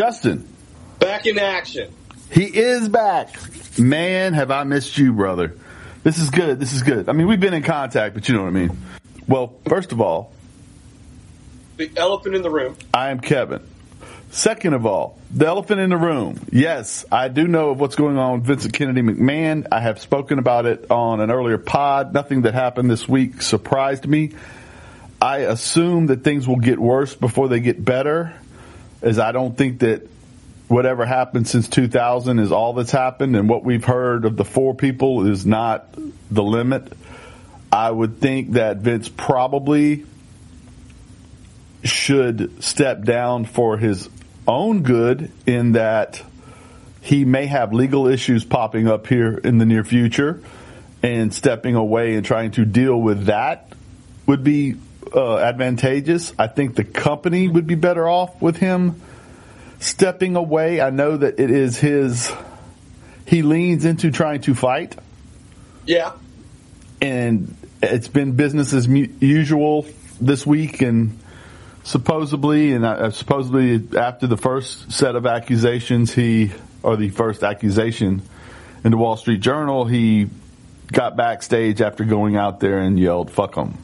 Justin. Back in action. He is back. Man, have I missed you, brother. This is good. This is good. I mean, we've been in contact, but you know what I mean. Well, first of all, the elephant in the room. I am Kevin. Second of all, the elephant in the room. Yes, I do know of what's going on with Vincent Kennedy McMahon. I have spoken about it on an earlier pod. Nothing that happened this week surprised me. I assume that things will get worse before they get better, as I don't think that whatever happened since 2000 is all that's happened, and what we've heard of the four people is not the limit. I would think that Vince probably should step down for his own good in that he may have legal issues popping up here in the near future and stepping away and trying to deal with that would be uh, advantageous. I think the company would be better off with him stepping away. I know that it is his, he leans into trying to fight. Yeah. And it's been business as usual this week and supposedly, and uh, supposedly after the first set of accusations, he, or the first accusation in the Wall Street Journal, he got backstage after going out there and yelled, fuck them.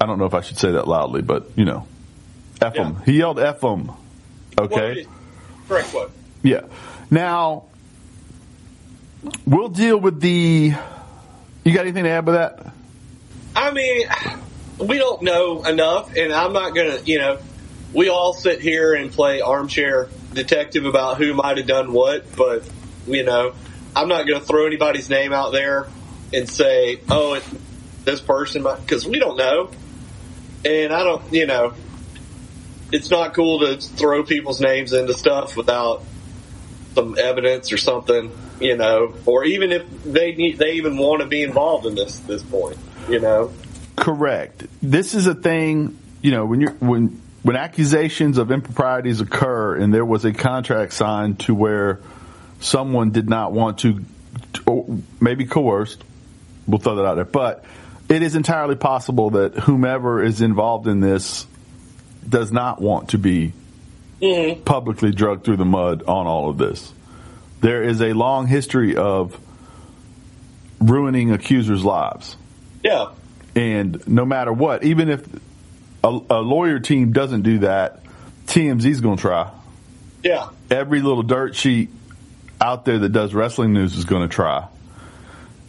I don't know if I should say that loudly, but you know, F them. Yeah. He yelled F them. Okay. Correct quote. Yeah. Now, we'll deal with the, you got anything to add with that? I mean, we don't know enough, and I'm not gonna, you know, we all sit here and play armchair detective about who might have done what, but you know, I'm not gonna throw anybody's name out there and say, oh, it's this person, because we don't know, and I don't, you know, it's not cool to throw people's names into stuff without some evidence or something, you know, or even if they need, they even want to be involved in this this point, you know. Correct. This is a thing, you know, when you're when when accusations of improprieties occur and there was a contract signed to where someone did not want to, maybe coerced, we'll throw that out there, but it is entirely possible that whomever is involved in this does not want to be mm-hmm. publicly drugged through the mud on all of this. There is a long history of ruining accusers' lives. Yeah. And no matter what, even if a, a lawyer team doesn't do that, TMZ's going to try. Yeah. Every little dirt sheet out there that does wrestling news is going to try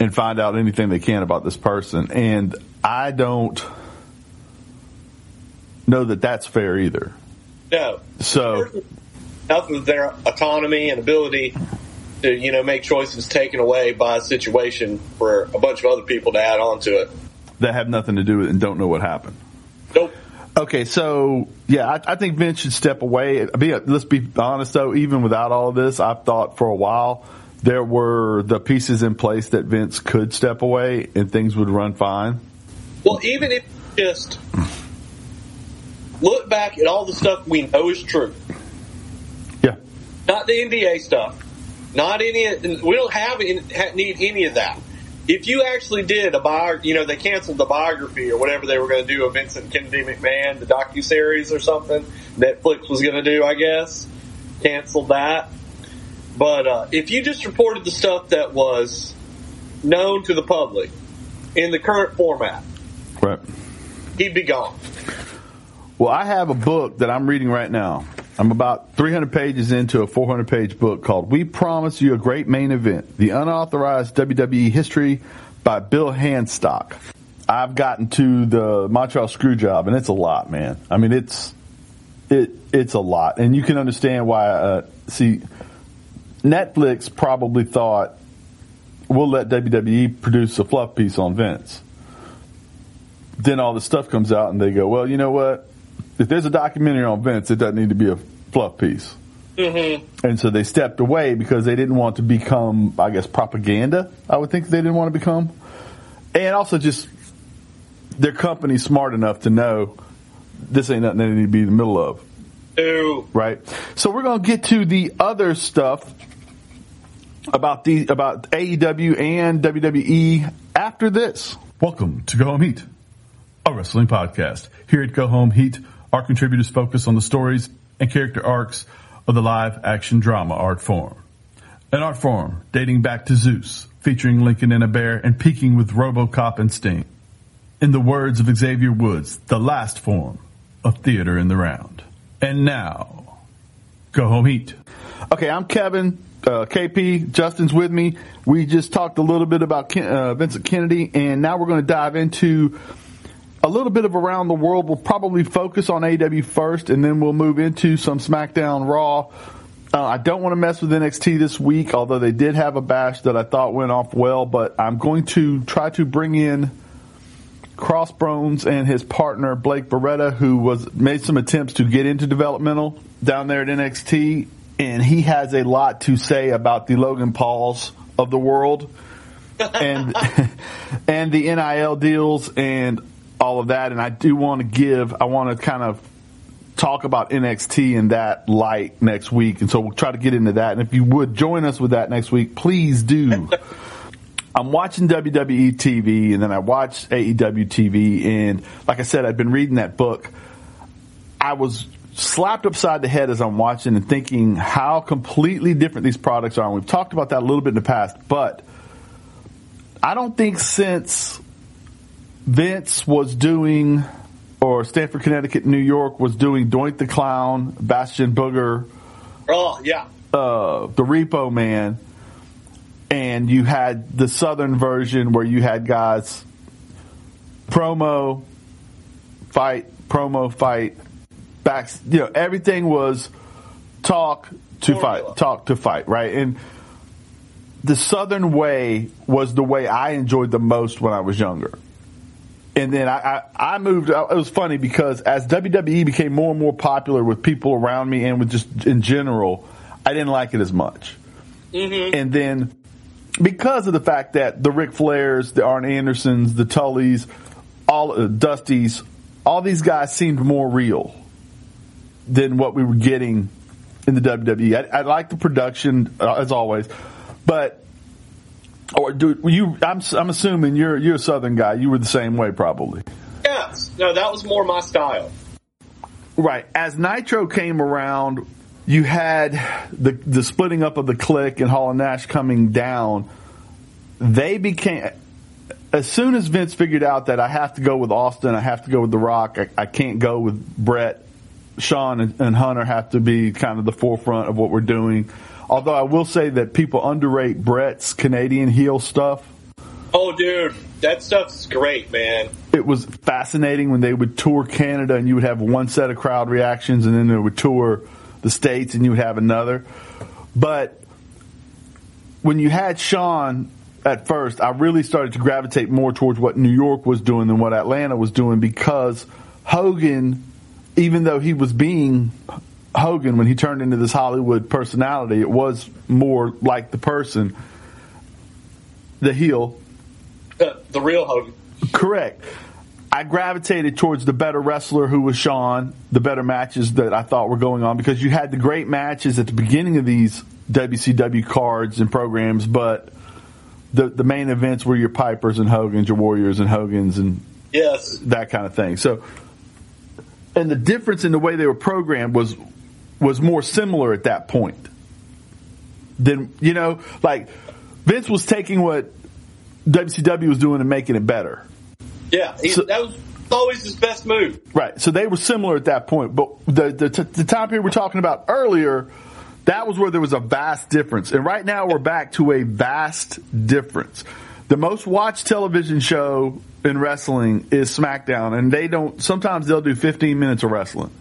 and find out anything they can about this person. And I don't know that that's fair either. No. So, enough of their autonomy and ability to, you know, make choices taken away by a situation for a bunch of other people to add on to it that have nothing to do with it and don't know what happened. Nope. Okay, so yeah, I, I think Vince should step away. Be, let's be honest though, even without all of this, I've thought for a while there were the pieces in place that Vince could step away and things would run fine. Well, even if just look back at all the stuff we know is true. Yeah. Not the NDA stuff. Not any. We don't have need any of that if you actually did a biography, you know, they canceled the biography or whatever they were going to do of Vincent Kennedy McMahon, the docu series or something Netflix was going to do, I guess, canceled that. But uh, if you just reported the stuff that was known to the public in the current format, right, he'd be gone. Well, I have a book that I'm reading right now I'm about 300 pages into a 400 page book called We Promise You a Great Main Event, the unauthorized WWE history by Bill Hanstock. I've gotten to the Montreal screw job and it's a lot, man. I mean, it's, it, it's a lot. And you can understand why, uh, see, Netflix probably thought we'll let WWE produce a fluff piece on Vince. Then all the stuff comes out and they go, well, you know what? If there's a documentary on Vince, it doesn't need to be a fluff piece. Mm-hmm. And so they stepped away because they didn't want to become, I guess, propaganda. I would think they didn't want to become, and also just their company's smart enough to know this ain't nothing they need to be in the middle of. Ew. Right. So we're gonna get to the other stuff about the about AEW and WWE after this. Welcome to Go Home Heat, a wrestling podcast. Here at Go Home Heat, our contributors focus on the stories and character arcs of the live action drama art form. An art form dating back to Zeus, featuring Lincoln and a bear and peaking with Robocop and Sting. In the words of Xavier Woods, the last form of theater in the round. And now, go home heat. Okay, I'm Kevin. Uh, KP, Justin's with me. We just talked a little bit about Ken, uh, Vincent Kennedy, and now we're going to dive into a little bit of around the world. We'll probably focus on AW first, and then we'll move into some SmackDown Raw. Uh, I don't want to mess with NXT this week, although they did have a bash that I thought went off well. But I'm going to try to bring in Crossbones and his partner Blake Beretta, who was made some attempts to get into developmental down there at NXT, and he has a lot to say about the Logan Pauls of the world and and the NIL deals and all of that. And I do want to give, I want to kind of talk about NXT in that light next week. And so we'll try to get into that. And if you would join us with that next week, please do. I'm watching WWE TV and then I watch AEW TV. And like I said, I've been reading that book. I was slapped upside the head as I'm watching and thinking how completely different these products are. And we've talked about that a little bit in the past, but I don't think since Vince was doing, or Stamford, Connecticut, New York was doing Doink the Clown, Bastion Booger. Oh, yeah. Uh, the Repo Man and you had the southern version where you had guys promo fight promo fight back you know everything was talk to Formula. fight talk to fight right and the southern way was the way I enjoyed the most when I was younger and then I, I, I moved it was funny because as WWE became more and more popular with people around me and with just in general I didn't like it as much mm-hmm. and then because of the fact that the Ric Flairs, the Arn Andersons, the Tullys, all uh, Dusties, all these guys seemed more real than what we were getting in the WWE. I, I like the production uh, as always, but or do you? I'm I'm assuming you're you're a Southern guy. You were the same way, probably. Yes. No, that was more my style. Right. As Nitro came around, you had the the splitting up of the Kliq and Hall and Nash coming down. They became as soon as Vince figured out that I have to go with Austin, I have to go with The Rock, I, I can't go with Bret. Shawn and, and Hunter have to be kind of the forefront of what we're doing. Although I will say that people underrate Bret's Canadian heel stuff. Oh, dude, that stuff's great, man. It was fascinating when they would tour Canada and you would have one set of crowd reactions and then they would tour the states and you would have another. But when you had Shawn at first, I really started to gravitate more towards what New York was doing than what Atlanta was doing because Hogan, even though he was being Hogan when he turned into this Hollywood personality, it was more like the person, the heel. The, the real Hogan. Correct. I gravitated towards the better wrestler who was Shawn, the better matches that I thought were going on because you had the great matches at the beginning of these WCW cards and programs, but the the main events were your Pipers and Hogans, your Warriors and Hogans and yes, that kind of thing. So, and the difference in the way they were programmed was was more similar at that point. Than you know, like Vince was taking what WCW was doing and making it better. Yeah, he, so, that was always his best move. Right. So they were similar at that point, but the the, the time period we're talking about earlier, that was where there was a vast difference, and right now we're back to a vast difference. The most watched television show in wrestling is SmackDown, and they don't. Sometimes they'll do 15 minutes of wrestling,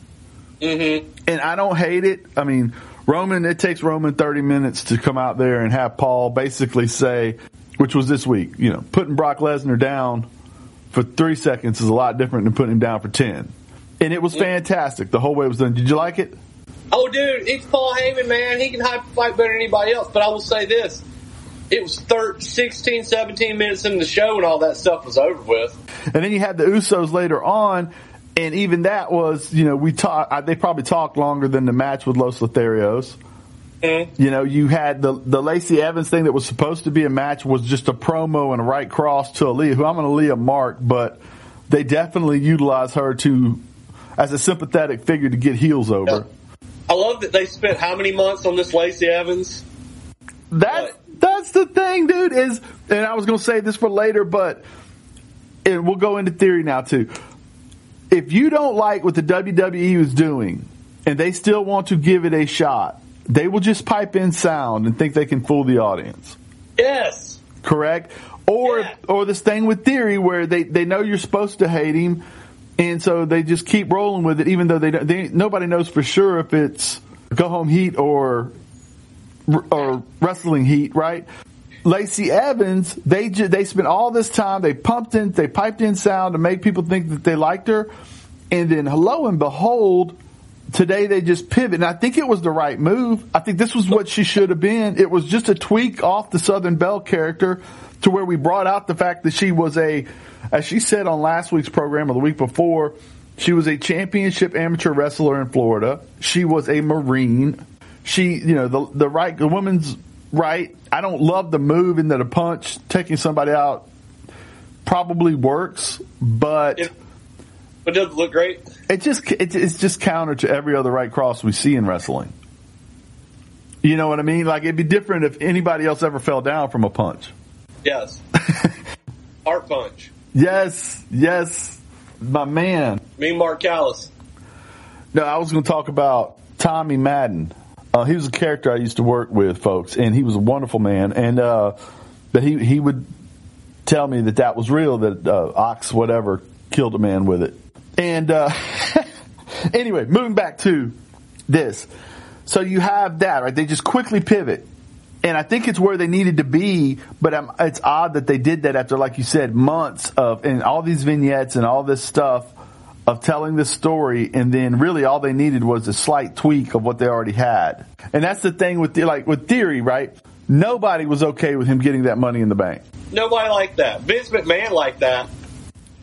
mm-hmm. and I don't hate it. I mean, Roman. It takes Roman 30 minutes to come out there and have Paul basically say, which was this week, you know, putting Brock Lesnar down for three seconds is a lot different than putting him down for 10. And it was fantastic the whole way it was done. Did you like it? Oh, dude, it's Paul Heyman, man. He can hype fight better than anybody else. But I will say this. It was 13, 16, 17 minutes in the show and all that stuff was over with. And then you had the Usos later on, and even that was, you know, we talked, they probably talked longer than the match with Los Lotharios. Mm-hmm. You know, you had the the Lacey Evans thing that was supposed to be a match was just a promo and a right cross to Aliyah, who I'm going to Leah Mark, but they definitely utilized her to as a sympathetic figure to get heels over. I love that they spent how many months on this Lacey Evans? That's that's the thing, dude. Is and I was gonna say this for later, but and we'll go into theory now too. If you don't like what the WWE is doing, and they still want to give it a shot, they will just pipe in sound and think they can fool the audience. Yes. Correct? Or Yeah. or this thing with theory where they, they know you're supposed to hate him, and so they just keep rolling with it, even though they, don't- they nobody knows for sure if it's go home heat or or wrestling heat, right? Lacey Evans, they they spent all this time, they pumped in, they piped in sound to make people think that they liked her, and then lo and behold, today they just pivot. And I think it was the right move. I think this was what she should have been. It was just a tweak off the Southern Belle character to where we brought out the fact that she was a, as she said on last week's program or the week before, she was a championship amateur wrestler in Florida. She was a Marine. She, you know, the, the right, the woman's right. I don't love the move into the punch, taking somebody out probably works, but It, but does look great? it just it, it's just counter to every other right cross we see in wrestling. You know what I mean? Like it'd be different if anybody else ever fell down from a punch. Yes. Heart punch. Yes, yes, my man. Me Mark Callis. No, I was going to talk about Tommy Madden. Uh, he was a character I used to work with, folks, and he was a wonderful man. And uh, but he he would tell me that that was real, that uh, ox whatever killed a man with it. And uh, anyway, moving back to this, so you have that right. They just quickly pivot. And I think it's where they needed to be, but um, it's odd that they did that after, like you said, months of and all these vignettes and all this stuff of telling this story, and then really all they needed was a slight tweak of what they already had. And that's the thing with the, like with theory, right? Nobody was okay with him getting that money in the bank, Nobody liked that. Vince McMahon liked that.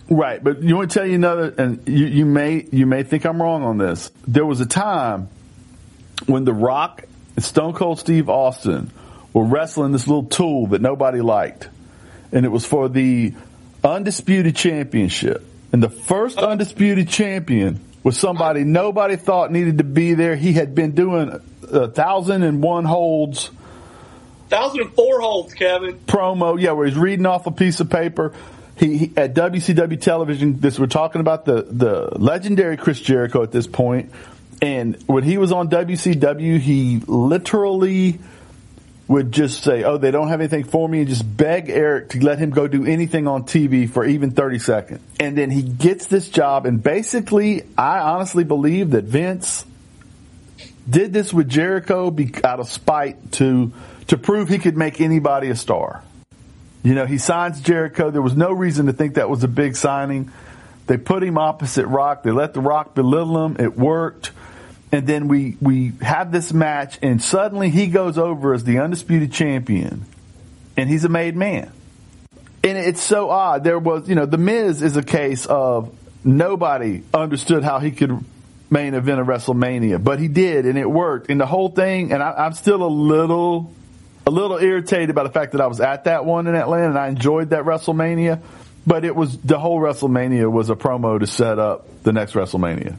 right? But you want to tell you another, and you, you may you may think I'm wrong on this. There was a time when The Rock and Stone Cold Steve Austin were wrestling this little tool that nobody liked, and it was for the undisputed championship. And the first undisputed champion was somebody nobody thought needed to be there. He had been doing a thousand and one holds 1004 holds, Kevin. promo, yeah, where he's reading off a piece of paper. He, he at WCW television. This we're talking about the the legendary Chris Jericho at this point, and when he was on WCW, he literally would just say, "Oh, they don't have anything for me," and just beg Eric to let him go do anything on TV for even thirty seconds. And then he gets this job, and basically, I honestly believe that Vince did this with Jericho out of spite to to prove he could make anybody a star. You know, he signs Jericho. There was no reason to think that was a big signing. They put him opposite Rock. They let the Rock belittle him. It worked. And then we, we have this match and suddenly he goes over as the undisputed champion and he's a made man. And it's so odd. There was, you know, The Miz is a case of nobody understood how he could main event a WrestleMania, but he did and it worked. And the whole thing, and I, I'm still a little a little irritated by the fact that I was at that one in Atlanta and I enjoyed that WrestleMania, but it was the whole WrestleMania was a promo to set up the next WrestleMania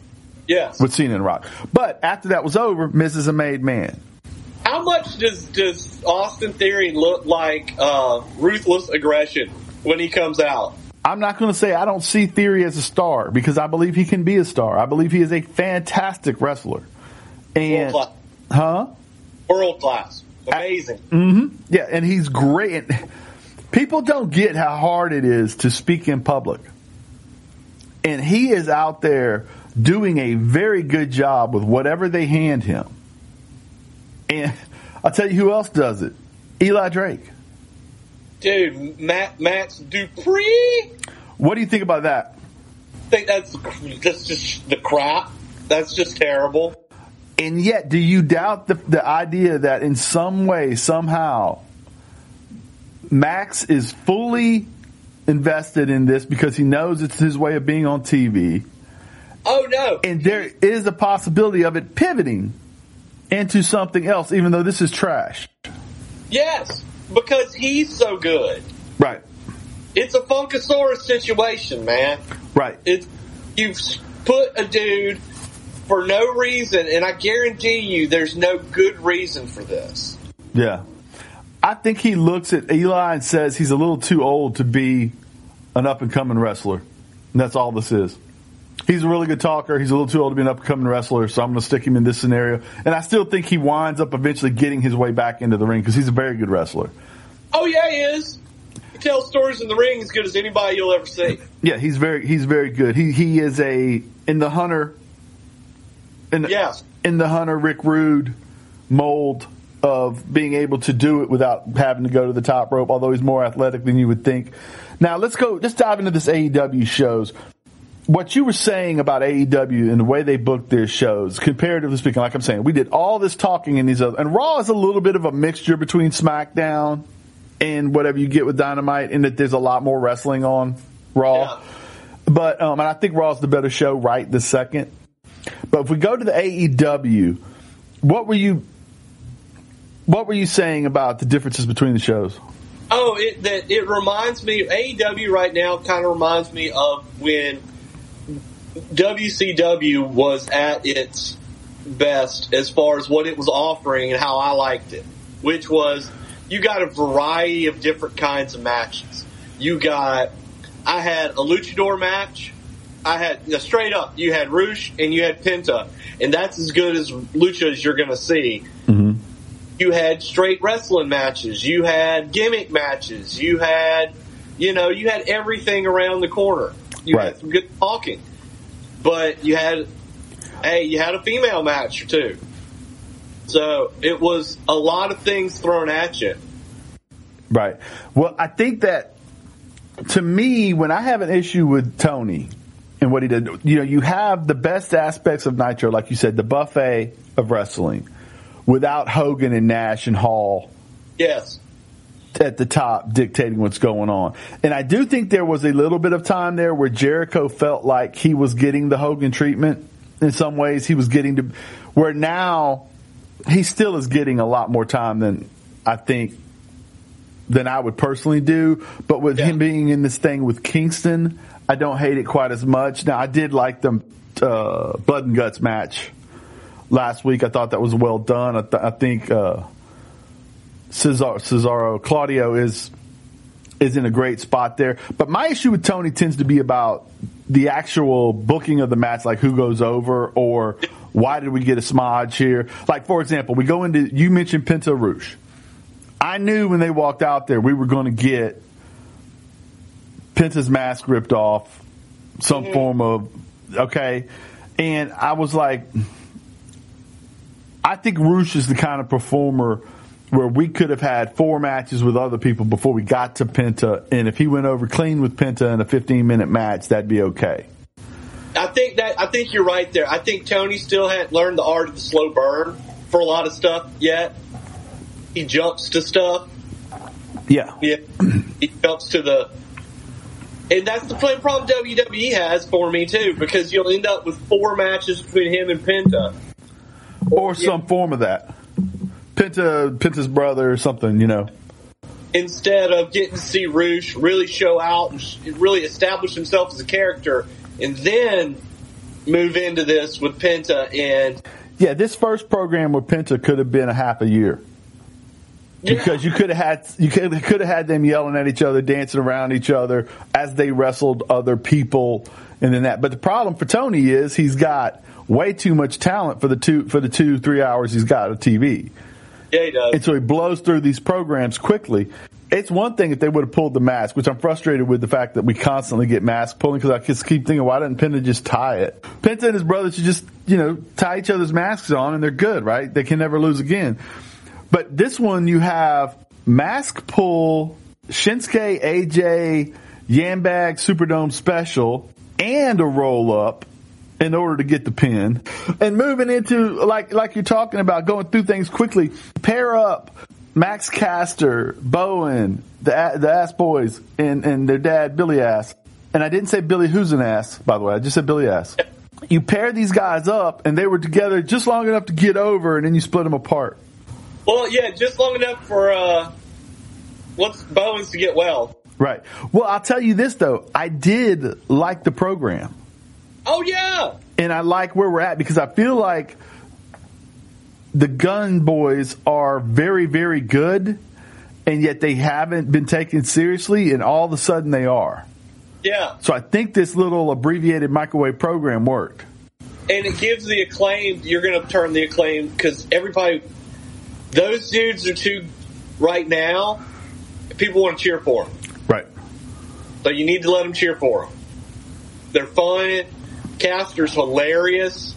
Yes. with Cena and Rock. But after that was over, Miz is a made man. How much does does Austin Theory look like uh, ruthless aggression when he comes out? I'm not going to say I don't see Theory as a star because I believe he can be a star. I believe he is a fantastic wrestler. World And class. huh? World class. Amazing. Mm-hmm. Yeah, and he's great. People don't get how hard it is to speak in public. And he is out there doing a very good job with whatever they hand him. And I'll tell you who else does it. Eli Drake. Dude, Matt Max Dupri. What do you think about that? I think that's that's just the crap. That's just terrible. And yet, do you doubt the, the idea that in some way, somehow, Max is fully invested in this because he knows it's his way of being on TV? Oh no. And there is a possibility of it pivoting into something else, even though this is trash. Yes, because he's so good. Right. It's a Funkasaurus situation, man. Right. It's you've put a dude for no reason, and I guarantee you, there's no good reason for this. Yeah. I think he looks at Eli and says he's a little too old to be an up and coming wrestler. And that's all this is. He's a really good talker. He's a little too old to be an up and coming wrestler, so I'm going to stick him in this scenario. And I still think he winds up eventually getting his way back into the ring because he's a very good wrestler. Oh yeah, he is. He tells stories in the ring as good as anybody you'll ever see. Yeah, he's very he's very good. He he is a in the hunter in the, Yes. in the hunter Rick Rude mold of being able to do it without having to go to the top rope, although he's more athletic than you would think. Now let's go let's dive into this AEW shows. What you were saying about AEW and the way they book their shows, comparatively speaking, like I'm saying, we did all this talking in these other, and Raw is a little bit of a mixture between SmackDown and whatever you get with Dynamite, in that there's a lot more wrestling on Raw. Yeah. But um, and I think Raw's the better show right this second. But if we go to the AEW, what were you what were you saying about the differences between the shows? Oh, it that it reminds me AEW right now kind of reminds me of when WCW was at its best as far as what it was offering and how I liked it, which was you got a variety of different kinds of matches. You got I had a luchador match. I had straight up. You had Rush and you had Penta, and that's as good as lucha as you're going to see mm-hmm. you had straight wrestling matches, you had gimmick matches, you had, you know, you had everything around the corner. You Right. had some good talking, but you had, hey, you had a female match or two. So it was a lot of things thrown at you. Right. Well, I think that to me, when I have an issue with Tony and what he did, you know, you have the best aspects of Nitro, like you said, the buffet of wrestling, without Hogan and Nash and Hall Yes. At the top dictating what's going on. And I do think there was a little bit of time there where Jericho felt like he was getting the Hogan treatment in some ways. He was getting to where now he still is getting a lot more time than I think than I would personally do. But with Yeah. him being in this thing with Kingston, I don't hate it quite as much. Now I did like the uh, blood and guts match last week. I thought that was well done. I, th- I think uh, Cesaro, Cesaro Claudio is is in a great spot there. But my issue with Tony tends to be about the actual booking of the match, like who goes over or why did we get a smodge here? Like for example, we go into you mentioned Penta Rouge. I knew when they walked out there we were going to get Penta's mask ripped off, some mm-hmm. form of okay, and I was like, I think Rush is the kind of performer where we could have had four matches with other people before we got to Penta, and if he went over clean with Penta in a 15 minute match, that'd be okay. I think that I think you're right there. I think Tony still hadn't learned the art of the slow burn for a lot of stuff yet. He jumps to stuff. Yeah. Yeah, he jumps to the, and that's the problem WWE has for me too, because you'll end up with four matches between him and Penta. Or some form of that. Penta, Penta's brother or something, you know. Instead of getting to see Rush really show out and really establish himself as a character, and then move into this with Penta and Yeah, this first program with Penta could have been a half a year. because you could have had you could could have had them yelling at each other, dancing around each other as they wrestled other people, and then that. But the problem for Tony is he's got way too much talent for the two for the two three hours he's got of TV, yeah, he does. and so he blows through these programs quickly. It's one thing if they would have pulled the mask, which I'm frustrated with the fact that we constantly get mask pulling because I just keep thinking, why didn't Penta just tie it? Penta and his brother should just, you know, tie each other's masks on and they're good, right? They can never lose again. But this one you have mask pull, Shinsuke, AJ, Yambag Superdome special, and a roll up in order to get the pin. And moving into like like you're talking about going through things quickly. Pair up Max Caster, Bowen, the the Ass Boys, and and their dad Billy Ass. And I didn't say Billy who's an ass, by the way. I just said Billy Ass. You pair these guys up, and they were together just long enough to get over, and then you split them apart. Well, yeah, just long enough for uh, what's Bowens to get well. Right. Well, I'll tell you this though. I did like the program. Oh yeah, and I like where we're at because I feel like the Gunn boys are very, very good, and yet they haven't been taken seriously, and all of a sudden they are. Yeah. So I think this little abbreviated microwave program worked. And it gives the acclaim, you're going to turn the acclaim because everybody, those dudes are too, right now, people want to cheer for them. Right. So you need to let them cheer for them. They're fun. Caster's hilarious.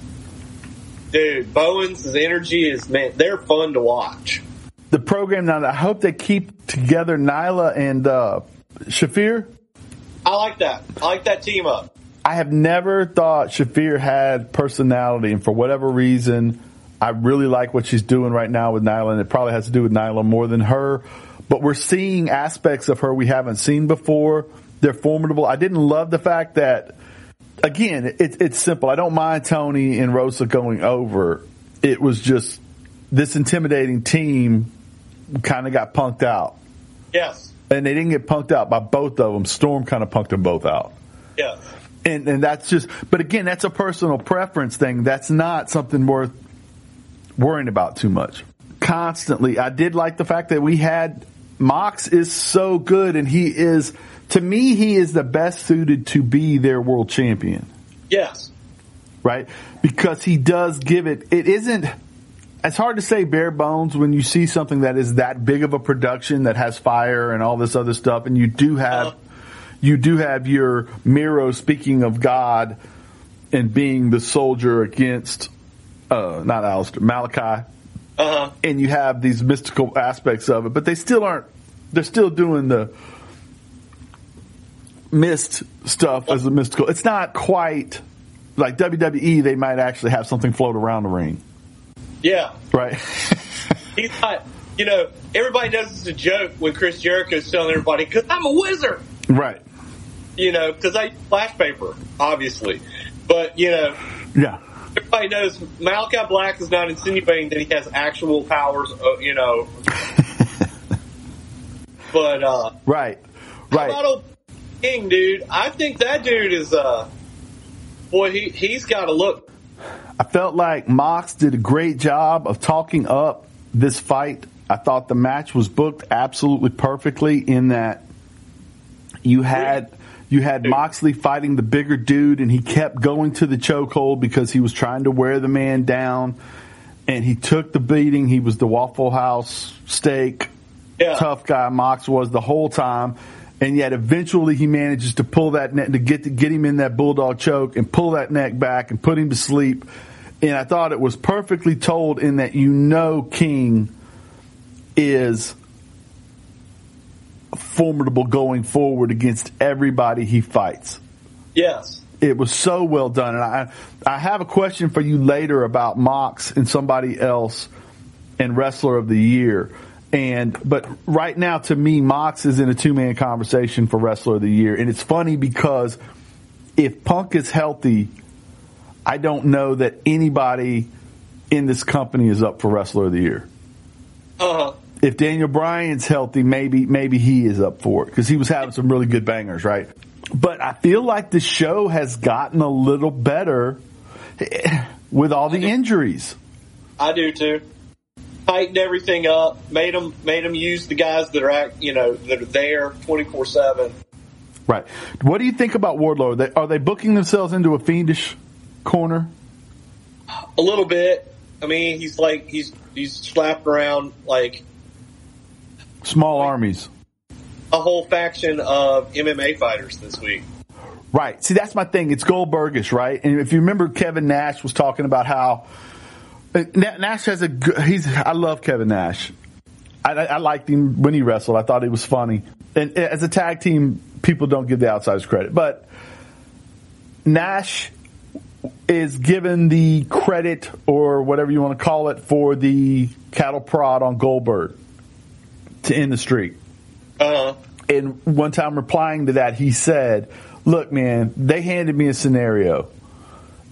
Dude, Bowens' energy is, man, they're fun to watch. The program now, I hope they keep together Nyla and uh, Shafir. I like that. I like that team up. I have never thought Shafir had personality, and for whatever reason, I really like what she's doing right now with Nyla, and it probably has to do with Nyla more than her. But we're seeing aspects of her we haven't seen before. They're formidable. I didn't love the fact that, again, it, it's simple. I don't mind Toni and Rosa going over. It was just this intimidating team kind of got punked out. Yes. And they didn't get punked out by both of them. Storm kind of punked them both out. Yes. And, and that's just, but again, that's a personal preference thing. That's not something worth worrying about too much. Constantly, I did like the fact that we had Mox is so good, and he is, to me, he is the best suited to be their world champion. Yes. Right? Because he does give it, it isn't, it's hard to say bare bones when you see something that is that big of a production that has fire and all this other stuff, and you do have, uh-huh. you do have your Miro speaking of God and being the soldier against, uh, not Aleister, Malakai. Uh-huh. And you have these mystical aspects of it, but they still aren't, they're still doing the mist stuff as a mystical. It's not quite like WWE, they might actually have something float around the ring. Yeah. Right. He's not, you know, everybody knows it's a joke when Chris Jericho's telling everybody, because I'm a wizard. Right. You know, because I flash paper, obviously. But, you know. Yeah. Everybody knows Malakai Black is not insinuating that he has actual powers, uh, you know. but, uh. Right. Right. How about old King, dude? I think that dude is, uh. Boy, he, he's got to look I felt like Mox did a great job of talking up this fight. I thought the match was booked absolutely perfectly in that you had you had Moxley fighting the bigger dude and he kept going to the chokehold because he was trying to wear the man down and he took the beating. He was the Waffle House steak yeah. tough guy Mox was the whole time and yet eventually he manages to pull that neck to get to get him in that bulldog choke and pull that neck back and put him to sleep and I thought it was perfectly told in that you know King is formidable going forward against everybody he fights. Yes. It was so well done. And I, I have a question for you later about Mox and somebody else and Wrestler of the Year. And, but right now to me, Mox is in a two man conversation for Wrestler of the Year. And it's funny because if Punk is healthy, I don't know that anybody in this company is up for Wrestler of the Year. Uh-huh. If Daniel Bryan's healthy, maybe maybe he is up for it because he was having some really good bangers, right? But I feel like the show has gotten a little better with all the injuries. I do too. Tightened everything up, made them made them use the guys that are at, you know that are there twenty four seven. Right. What do you think about Wardlow? Are they, are they booking themselves into a fiendish corner? A little bit. I mean, he's like he's he's slapped around like small like armies. A whole faction of MMA fighters this week. Right. See, that's my thing. It's Goldbergish, right? And if you remember, Kevin Nash was talking about how Nash has a good. He's. I love Kevin Nash. I, I liked him when he wrestled. I thought he was funny. And as a tag team, people don't give the outsiders credit, but Nash is given the credit or whatever you want to call it for the cattle prod on Goldberg to end the streak. Uh-huh. And one time replying to that, he said, look, man, they handed me a scenario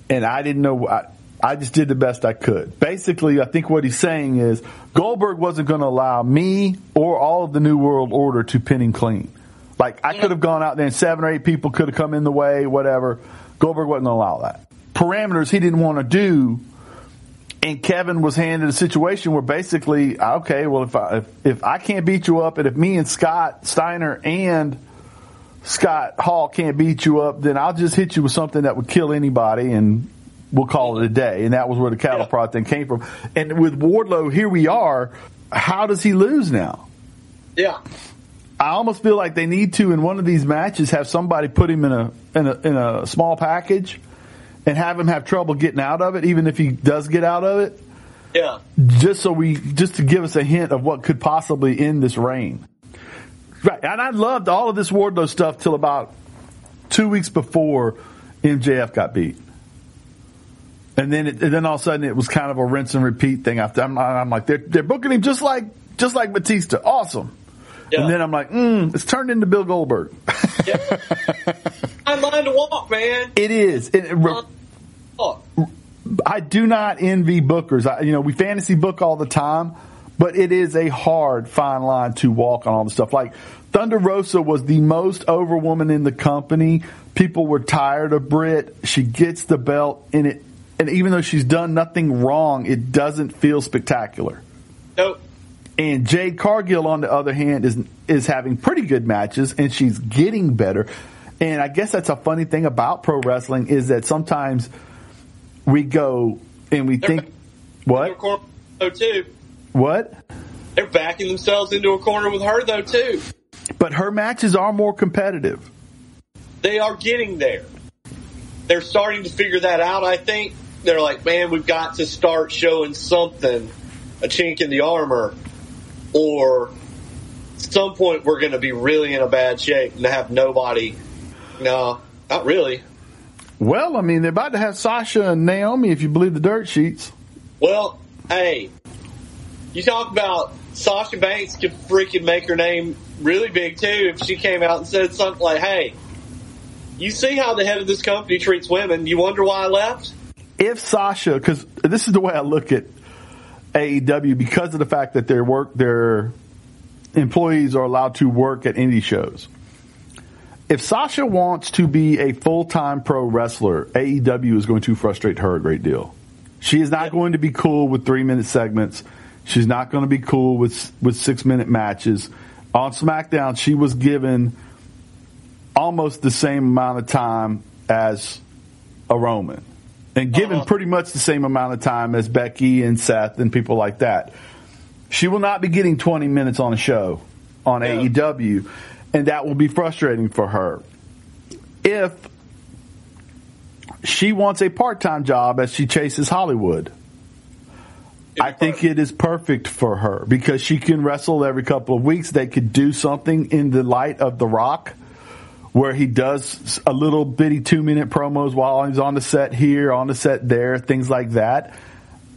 and I didn't know, I, I just did the best I could. Basically, I think what he's saying is Goldberg wasn't going to allow me or all of the New World Order to pin him clean. Like I could have gone out there and seven or eight people could have come in the way, whatever. Goldberg wasn't going to allow that parameters he didn't want to do. And Kevin was handed a situation where basically, okay, well, if I, if, if I can't beat you up and if me and Scott Steiner and Scott Hall can't beat you up, then I'll just hit you with something that would kill anybody and we'll call it a day. And that was where the cattle yeah. prod thing came from. And with Wardlow, here we are. How does he lose now? Yeah. I almost feel like they need to in one of these matches have somebody put him in a in a in a small package and have him have trouble getting out of it, even if he does get out of it. Yeah. Just so we just to give us a hint of what could possibly end this reign. Right. And I loved all of this Wardlow stuff till about two weeks before MJF got beat. And then, it, and then all of a sudden, it was kind of a rinse and repeat thing. I'm, I'm like, they're, they're booking him just like just like Batista, awesome. Yeah. And then I'm like, mm, it's turned into Bill Goldberg. yeah. I'm line to walk, man. It is. It, walk. I do not envy bookers. I, you know, we fantasy book all the time, but it is a hard fine line to walk on all the stuff. Like Thunder Rosa was the most over woman in the company. People were tired of Britt. She gets the belt and it, and even though she's done nothing wrong, it doesn't feel spectacular. Nope. And Jade Cargill, on the other hand, is is having pretty good matches, and she's getting better. And I guess that's a funny thing about pro wrestling is that sometimes we go and we They're think, what? Corner, though, too. What? They're backing themselves into a corner with her, though, too. But her matches are more competitive. They are getting there. They're starting to figure that out, I think. They're like, man, we've got to start showing something, a chink in the armor or some point we're going to be really in a bad shape and have nobody. No, not really. Well, I mean, they're about to have Sasha and Naomi, if you believe the dirt sheets. Well, hey, you talk about Sasha Banks could freaking make her name really big too if she came out and said something like, "Hey, you see how the head of this company treats women? You wonder why I left." If Sasha, because this is the way I look at AEW because of the fact that their work their employees are allowed to work at indie shows. If Sasha wants to be a full-time pro wrestler, AEW is going to frustrate her a great deal. She is not going to be cool with 3-minute segments. She's not going to be cool with with 6-minute matches. On SmackDown, she was given almost the same amount of time as a Roman and given uh-huh. pretty much the same amount of time as Becky and Seth and people like that. She will not be getting 20 minutes on a show on yeah. AEW, and that will be frustrating for her. If she wants a part-time job as she chases Hollywood, I think it is perfect for her because she can wrestle every couple of weeks. They could do something in the light of The Rock where he does a little bitty two minute promos while he's on the set here, on the set there, things like that.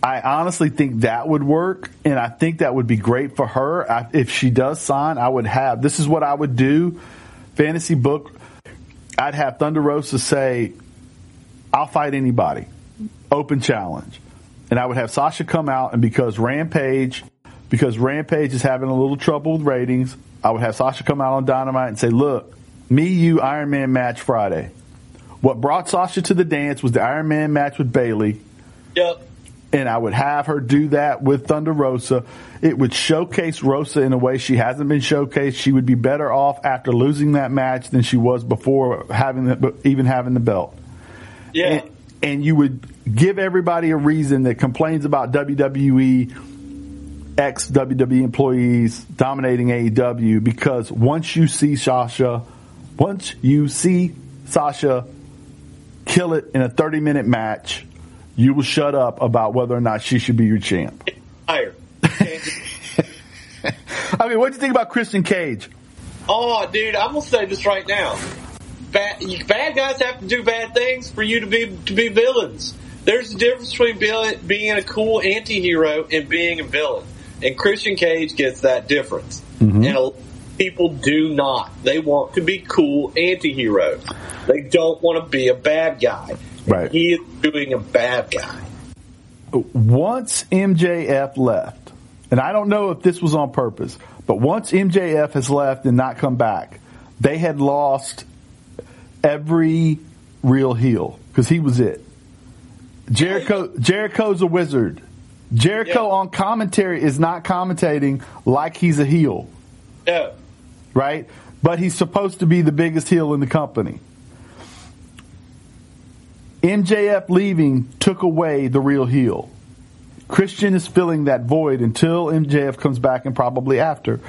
I honestly think that would work, and I think that would be great for her. I, if she does sign, I would have this is what I would do. Fantasy book, I'd have Thunder Rosa say, "I'll fight anybody, open challenge," and I would have Sasha come out, and because Rampage, because Rampage is having a little trouble with ratings, I would have Sasha come out on Dynamite and say, "Look, me, you, Iron Man match Friday. What brought Sasha to the dance was the Iron Man match with Bayley. Yep. And I would have her do that with Thunder Rosa. It would showcase Rosa in a way she hasn't been showcased. She would be better off after losing that match than she was before having the, even having the belt. Yeah. And, and you would give everybody a reason that complains about WWE ex WWE employees dominating AEW because once you see Sasha once you see Sasha kill it in a 30 minute match, you will shut up about whether or not she should be your champ. Higher. I mean, what do you think about Christian Cage? Oh, dude, I'm gonna say this right now. Bad, bad guys have to do bad things for you to be to be villains. There's a difference between being a cool anti-hero and being a villain, and Christian Cage gets that difference. Mm-hmm. And a people do not. They want to be cool anti-heroes. They don't want to be a bad guy. Right. He is doing a bad guy. Once MJF left, and I don't know if this was on purpose, but once MJF has left and not come back, they had lost every real heel because he was it. Jericho Jericho's a wizard. Jericho Yeah. on commentary is not commentating like he's a heel, Yeah. Right? But he's supposed to be the biggest heel in the company. MJF leaving took away the real heel. Christian is filling that void until MJF comes back and probably after.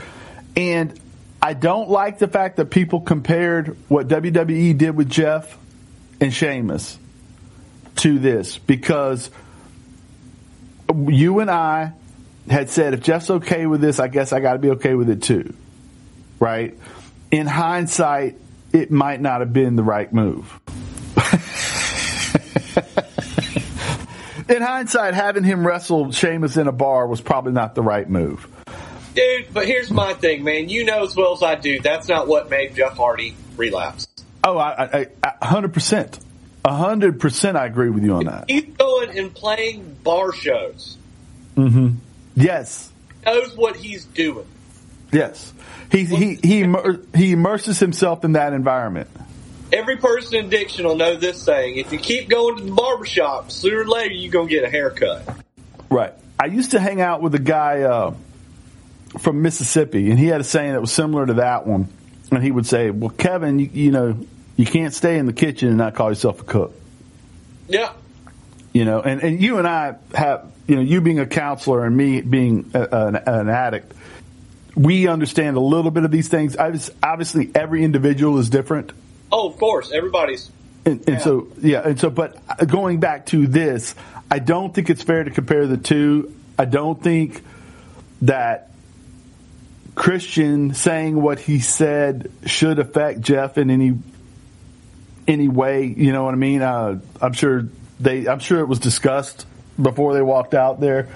And I don't like the fact that people compared what WWE did with Jeff and Sheamus to this because you and I had said if Jeff's okay with this, I guess I got to be okay with it too. Right? In hindsight, it might not have been the right move. in hindsight, having him wrestle Sheamus in a bar was probably not the right move. Dude, but here's my thing, man. You know as well as I do, that's not what made Jeff Hardy relapse. Oh, I, I, hundred percent, a hundred percent, I agree with you on that. He's going and playing bar shows. Mm-hmm. Yes, Knows what he's doing. Yes. He he he he immerses himself in that environment. Every person in Diction will know this saying. If you keep going to the barbershop, sooner or later you're going to get a haircut. Right. I used to hang out with a guy uh, from Mississippi, and he had a saying that was similar to that one. And he would say, "Well, Kevin, you, you know, you can't stay in the kitchen and not call yourself a cook." Yeah. You know, and, and you and I have, you know, you being a counselor and me being a, an, an addict, we understand a little bit of these things. Obviously, every individual is different. Oh, of course. Everybody's. And, and so, yeah, and so, but going back to this, I don't think it's fair to compare the two. I don't think that Christian saying what he said should affect Jeff in any any way. You know what I mean? Uh, I'm sure they. I'm sure it was discussed before they walked out there.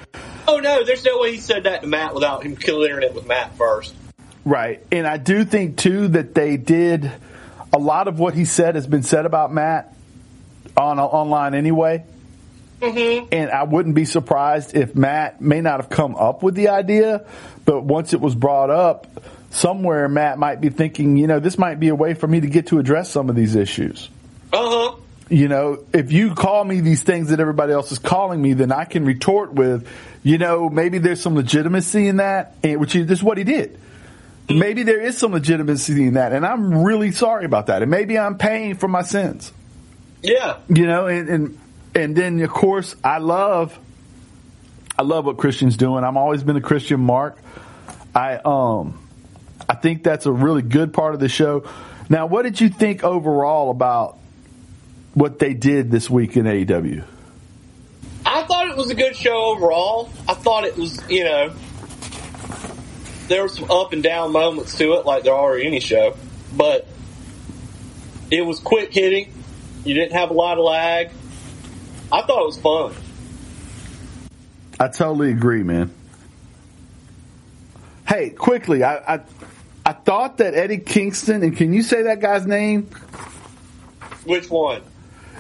Oh, no. There's no way he said that to Matt without him clearing it with Matt first. Right. And I do think too that they did a lot of what he said has been said about Matt on online anyway. Mm-hmm. And I wouldn't be surprised if Matt may not have come up with the idea, but once it was brought up, somewhere Matt might be thinking, you know, this might be a way for me to get to address some of these issues. Uh huh. You know, if you call me these things that everybody else is calling me, then I can retort with, you know, maybe there's some legitimacy in that, and which is is what he did. Maybe there is some legitimacy in that, and I'm really sorry about that. And maybe I'm paying for my sins. Yeah. You know, and and and then of course I love I love what Christian's doing. I've always been a Christian Mark. I um I think that's a really good part of the show. Now, what did you think overall about what they did this week in AEW? I thought it was a good show overall. I thought it was, you know, there were some up and down moments to it, like there are in any show, but it was quick hitting. You didn't have a lot of lag. I thought it was fun. I totally agree, man. Hey, quickly, I, I I thought that Eddie Kingston, and can you say that guy's name? Which one?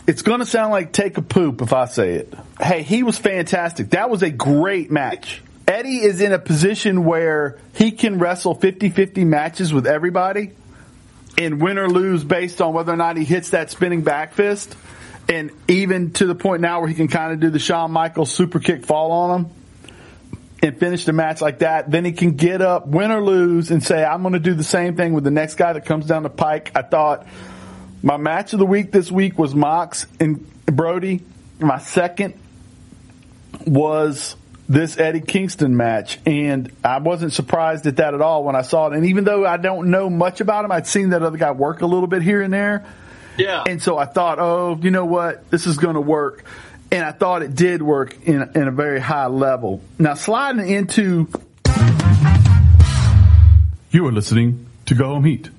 It's going to sound like take a poop if I say it. Hey, he was fantastic. That was a great match. Eddie is in a position where he can wrestle 50-50 matches with everybody and win or lose based on whether or not he hits that spinning back fist. And even to the point now where he can kind of do the Shawn Michaels super kick fall on him and finish the match like that. Then he can get up, win or lose, and say, I'm going to do the same thing with the next guy that comes down the pike. I thought my match of the week this week was Mox and Brody. My second was this Eddie Kingston match, and I wasn't surprised at that at all when I saw it. And even though I don't know much about him, I'd seen that other guy work a little bit here and there. Yeah. And so I thought, oh, you know what? This is going to work. And I thought it did work in, in a very high level. Now, sliding into. You are listening to Go Home Heat,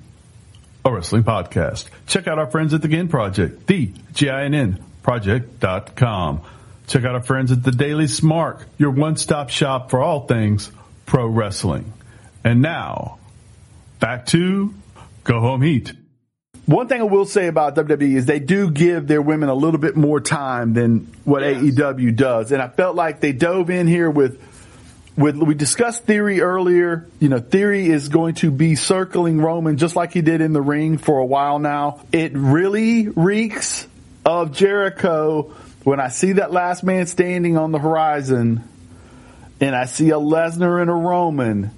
a wrestling podcast. Check out our friends at the Ginn Project, the G-I-N-N project.com. Check out our friends at the Daily Smark, your one-stop shop for all things pro wrestling. And now, back to Go Home Heat. One thing I will say about WWE is they do give their women a little bit more time than what Yes. AEW does. And I felt like they dove in here with with we discussed Theory earlier. You know, Theory is going to be circling Roman just like he did in the ring for a while now. It really reeks of Jericho when I see that last man standing on the horizon and I see a Lesnar and a Roman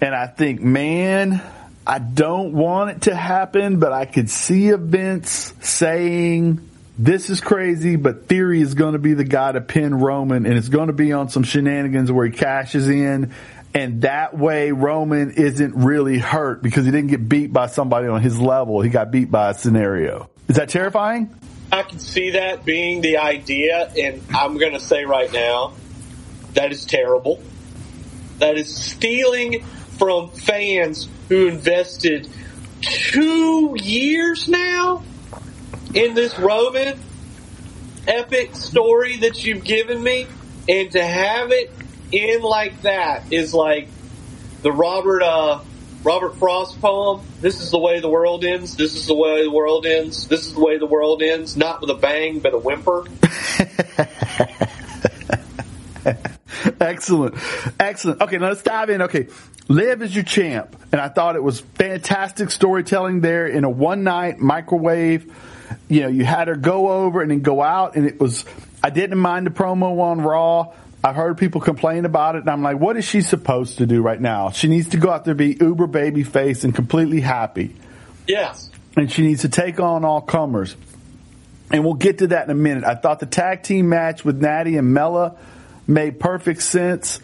and I think, man, I don't want it to happen, but I could see Vince saying, this is crazy, but Theory is going to be the guy to pin Roman and it's going to be on some shenanigans where he cashes in and that way Roman isn't really hurt because he didn't get beat by somebody on his level. He got beat by a scenario. Is that terrifying? I can see that being the idea, and I'm going to say right now, that is terrible. That is stealing from fans who invested two years now in this Roman epic story that you've given me, and to have it in like that is like the Robert uh, Robert Frost poem. This is the way the world ends. This is the way the world ends. This is the way the world ends. Not with a bang, but a whimper. Excellent. Excellent. Okay, now let's dive in. Okay. Liv is your champ. And I thought it was fantastic storytelling there in a one night microwave. You know, you had her go over and then go out and it was, I didn't mind the promo on Raw. I've heard people complain about it, and I'm like, what is she supposed to do right now? She needs to go out there, be uber baby face, and completely happy. Yes. And she needs to take on all comers. And we'll get to that in a minute. I thought the tag team match with Natty and Mella made perfect sense.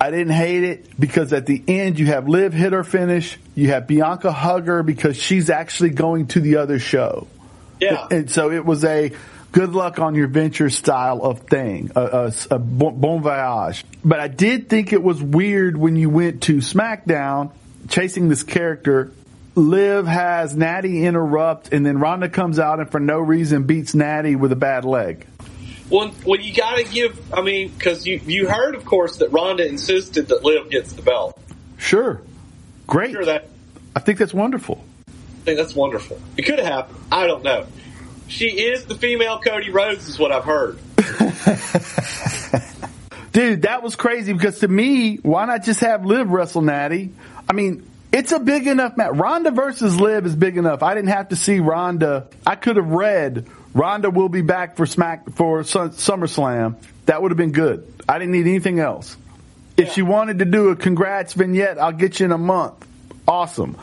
I didn't hate it because at the end you have Liv hit her finish, you have Bianca hug her because she's actually going to the other show. Yeah. And so it was a good luck on your venture style of thing, a, a, a bon voyage. But I did think it was weird when you went to SmackDown chasing this character. Liv has Natty interrupt, and then Ronda comes out and for no reason beats Natty with a bad leg. Well, well, you got to give. I mean, because you you heard, of course, that Ronda insisted that Liv gets the belt. Sure, great. Sure that. I think that's wonderful. I think that's wonderful. It could have happened. I don't know. She is the female Cody Rhodes, is what I've heard. Dude, that was crazy because to me, why not just have Liv wrestle Natty? I mean, it's a big enough match. Ronda versus Liv is big enough. I didn't have to see Ronda. I could have read Ronda will be back for Smack for SummerSlam. That would have been good. I didn't need anything else. If yeah. she wanted to do a congrats vignette, I'll get you in a month. Awesome.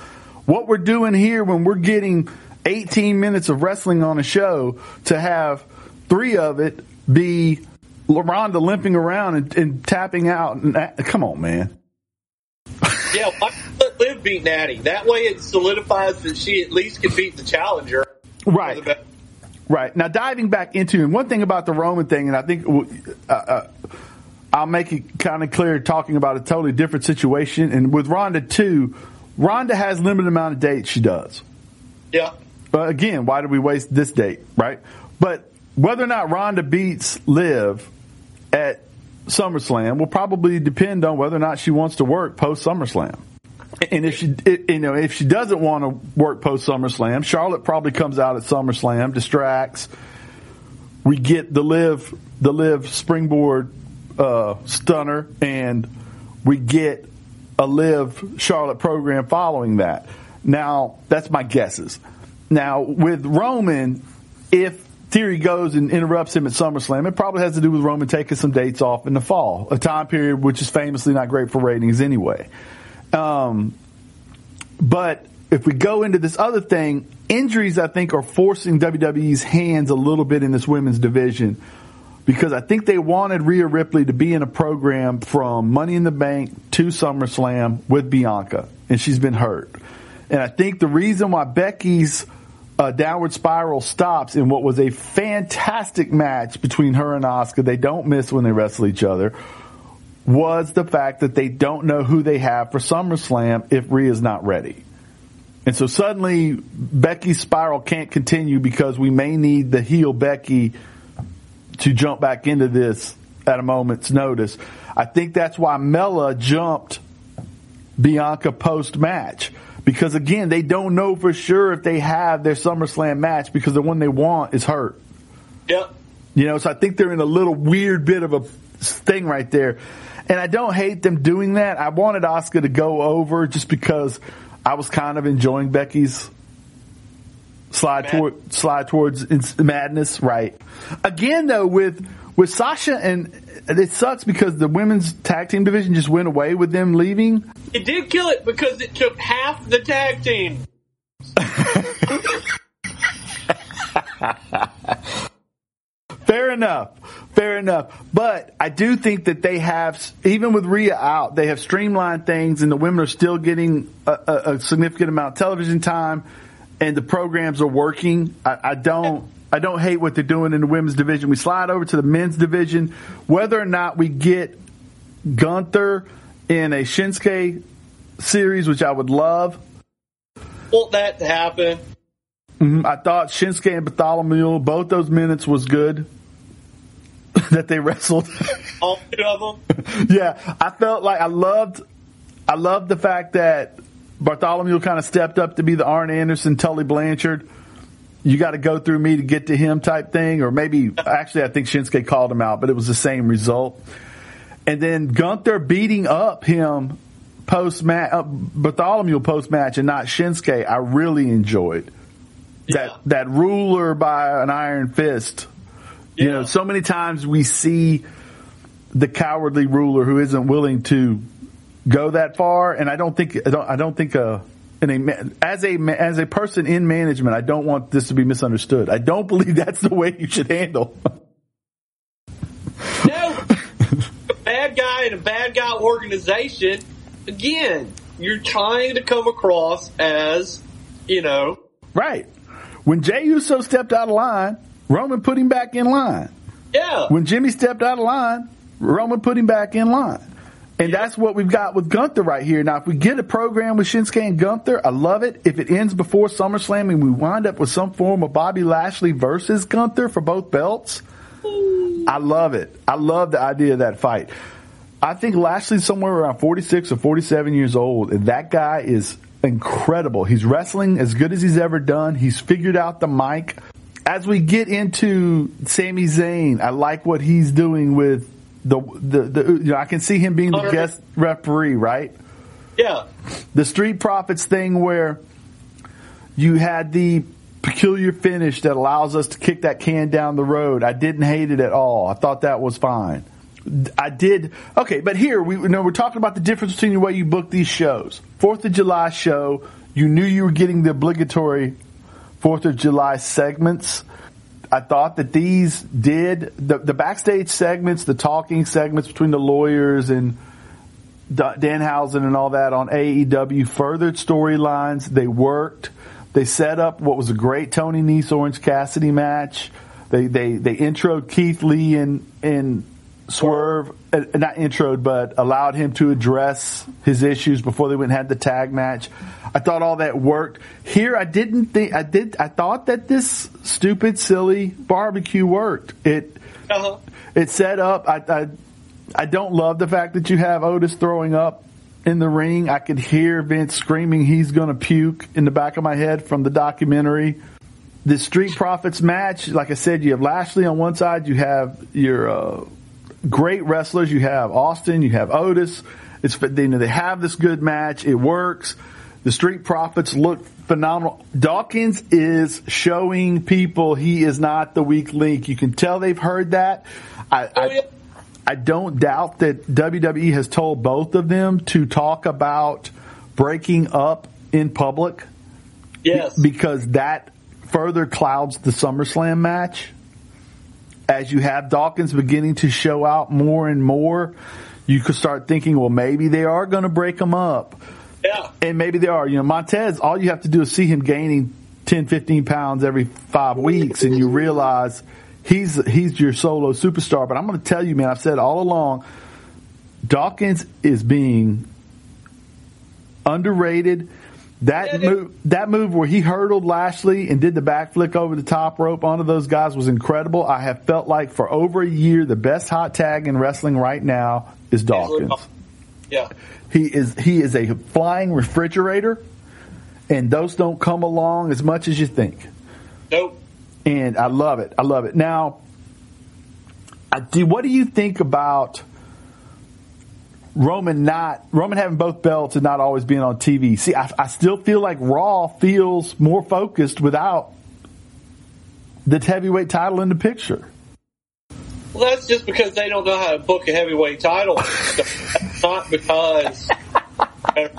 What we're doing here when we're getting 18 minutes of wrestling on a show to have three of it be Ronda limping around and, and tapping out. And, come on, man. yeah, why let Liv beat Natty? That way it solidifies that she at least can beat the challenger. Right. Right. Now diving back into and one thing about the Roman thing, and I think uh, uh, I'll make it kind of clear talking about a totally different situation. And with Ronda too, Ronda has limited amount of dates she does. Yeah. But again, why did we waste this date, right? But whether or not Ronda beats Liv at SummerSlam will probably depend on whether or not she wants to work post SummerSlam. And if she, you know, if she doesn't want to work post SummerSlam, Charlotte probably comes out at SummerSlam, distracts. We get the Liv, the Liv springboard uh, stunner, and we get a Liv Charlotte program following that. Now, that's my guesses. Now, with Roman, if Theory goes and interrupts him at SummerSlam, it probably has to do with Roman taking some dates off in the fall, a time period which is famously not great for ratings anyway. Um, but if we go into this other thing, injuries I think are forcing WWE's hands a little bit in this women's division because I think they wanted Rhea Ripley to be in a program from Money in the Bank to SummerSlam with Bianca, and she's been hurt. And I think the reason why Becky's uh, downward spiral stops in what was a fantastic match between her and Asuka. They don't miss when they wrestle each other. Was the fact that they don't know who they have for SummerSlam if Rhea's not ready. And so suddenly Becky's spiral can't continue because we may need the heel Becky to jump back into this at a moment's notice. I think that's why Mella jumped Bianca post match because again, they don't know for sure if they have their SummerSlam match because the one they want is hurt. Yep. You know, so I think they're in a little weird bit of a thing right there. And I don't hate them doing that. I wanted Asuka to go over just because I was kind of enjoying Becky's slide Mad- toward slide towards madness. Right. Again, though, with with Sasha and it sucks because the women's tag team division just went away with them leaving. It did kill it because it took half the tag team. Fair enough. Fair enough. But I do think that they have, even with Rhea out, they have streamlined things and the women are still getting a, a, a significant amount of television time and the programs are working. I, I don't, I don't hate what they're doing in the women's division. We slide over to the men's division. Whether or not we get Gunther in a Shinsuke series, which I would love. Want that happen? Mm-hmm. I thought Shinsuke and Bartholomew, both those minutes was good that they wrestled. All of them. yeah, I felt like I loved, I loved the fact that Bartholomew kind of stepped up to be the Arn Anderson, Tully Blanchard. You got to go through me to get to him type thing, or maybe actually I think Shinsuke called him out, but it was the same result. And then Gunther beating up him post match, uh, Bartholomew post match, and not Shinsuke. I really enjoyed that Yeah. that ruler by an iron fist. You know, so many times we see the cowardly ruler who isn't willing to go that far, and I don't think I don't, I don't think uh in a ma- as a as a person in management, I don't want this to be misunderstood. I don't believe that's the way you should handle. No, a bad guy in a bad guy organization. Again, you're trying to come across as, you know, right. When Jey Uso stepped out of line, Roman put him back in line. yeah, When Jimmy stepped out of line, Roman put him back in line. And that's what we've got with Gunther right here. Now, if we get a program with Shinsuke and Gunther, I love it. If it ends before SummerSlam and we wind up with some form of Bobby Lashley versus Gunther for both belts, I love it. I love the idea of that fight. I think Lashley's somewhere around 46 or 47 years old, and that guy is incredible. He's wrestling as good as he's ever done. He's figured out the mic. As we get into Sami Zayn, I like what he's doing with the the, the you know, I can see him being the guest referee, right? yeah, the Street Profits thing where you had the peculiar finish that allows us to kick that can down the road. I didn't hate it at all. I thought that was fine. I did okay, but here we you know we're talking about the difference between the way you book these shows. Fourth of July show, you knew you were getting the obligatory Fourth of July segments. I thought that these did the the backstage segments, the talking segments between the lawyers and Da- Danhausen and all that on AEW furthered storylines. They worked. They set up what was a great Tony Nese Orange Cassidy match. They they they introed Keith Lee and and Swerve, uh, not introed, but allowed him to address his issues before they went and had the tag match. I thought all that worked. Here, I didn't think I did. I thought that this stupid, silly barbecue worked. It uh-huh. it's set up. I, I I don't love the fact that you have Otis throwing up in the ring. I could hear Vince screaming he's going to puke in the back of my head from the documentary. The Street Profits match, like I said, you have Lashley on one side, you have your uh, great wrestlers, you have Austin, you have Otis. It's you know they have this good match. It works. The Street Profits look phenomenal. Dawkins is showing people he is not the weak link. You can tell they've heard that. I, Oh, I. I don't doubt that WWE has told both of them to talk about breaking up in public yes, because that further clouds the SummerSlam match. As you have Dawkins beginning to show out more and more, you could start thinking, well, maybe they are going to break them up. yeah, And maybe they are. You know, Montez, all you have to do is see him gaining 10, 15 pounds every five weeks and you realize he's, he's your solo superstar. But I'm going to tell you, man, I've said all along, Dawkins is being underrated. That Yeah, move, that move where he hurdled Lashley and did the backflip over the top rope onto those guys was incredible. I have felt like for over a year, the best hot tag in wrestling right now is Dawkins. yeah. He is he is a flying refrigerator, and those don't come along as much as you think. Nope. And I love it. I love it. Now, I do. What do you think about Roman not Roman having both belts and not always being on TV? See, I, I still feel like Raw feels more focused without the heavyweight title in the picture. Well, that's just because they don't know how to book a heavyweight title. not because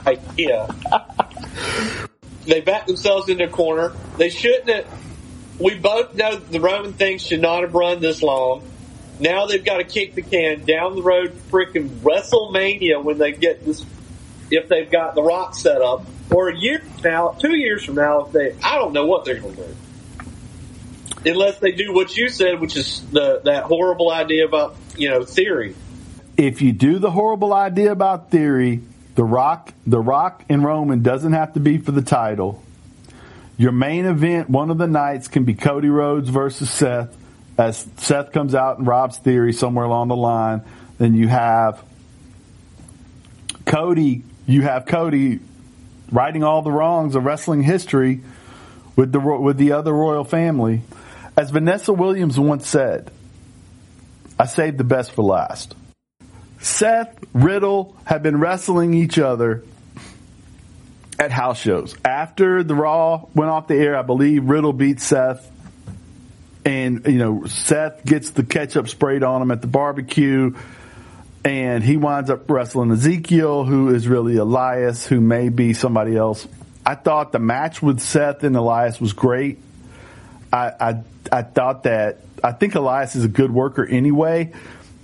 idea. They back themselves into a corner. They shouldn't have. We both know the Roman thing should not have run this long. Now they've got to kick the can down the road, freaking WrestleMania when they get this, if they've got the Rock set up, or a year from now, two years from now, if they, I don't know what they're going to do. Unless they do what you said, which is the, that horrible idea about, you know, theory. If you do the horrible idea about theory, the Rock, the Rock and Roman doesn't have to be for the title. Your main event, one of the nights, can be Cody Rhodes versus Seth as Seth comes out and robs Theory somewhere along the line, then you have Cody. You have Cody righting all the wrongs of wrestling history with the with the other royal family. As Vanessa Williams once said, "I saved the best for last." Seth Riddle have been wrestling each other at house shows. After the Raw went off the air, I believe Riddle beat Seth and you know Seth gets the ketchup sprayed on him at the barbecue, and he winds up wrestling Ezekiel, who is really Elias, who may be somebody else. I thought the match with Seth and Elias was great. I I, I thought that I think Elias is a good worker anyway.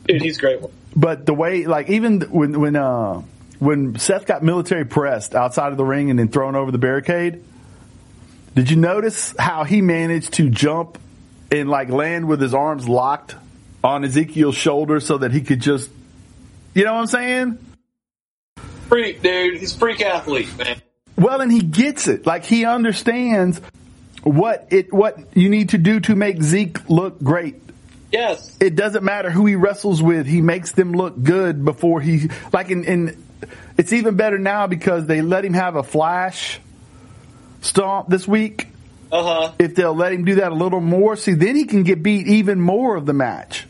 Dude, he's great. But the way, like, even when when uh, when Seth got military pressed outside of the ring and then thrown over the barricade, did you notice how he managed to jump and like land with his arms locked on Ezekiel's shoulder so that he could just, you know what I'm saying? Freak, dude. He's freak athlete, man. Well, and he gets it. Like he understands what it, what you need to do to make Zeke look great. Yes. It doesn't matter who he wrestles with. He makes them look good before he, like in, in it's even better now because they let him have a flash stomp this week uh-huh. If they'll let him do that a little more, see, then he can get beat even more of the match.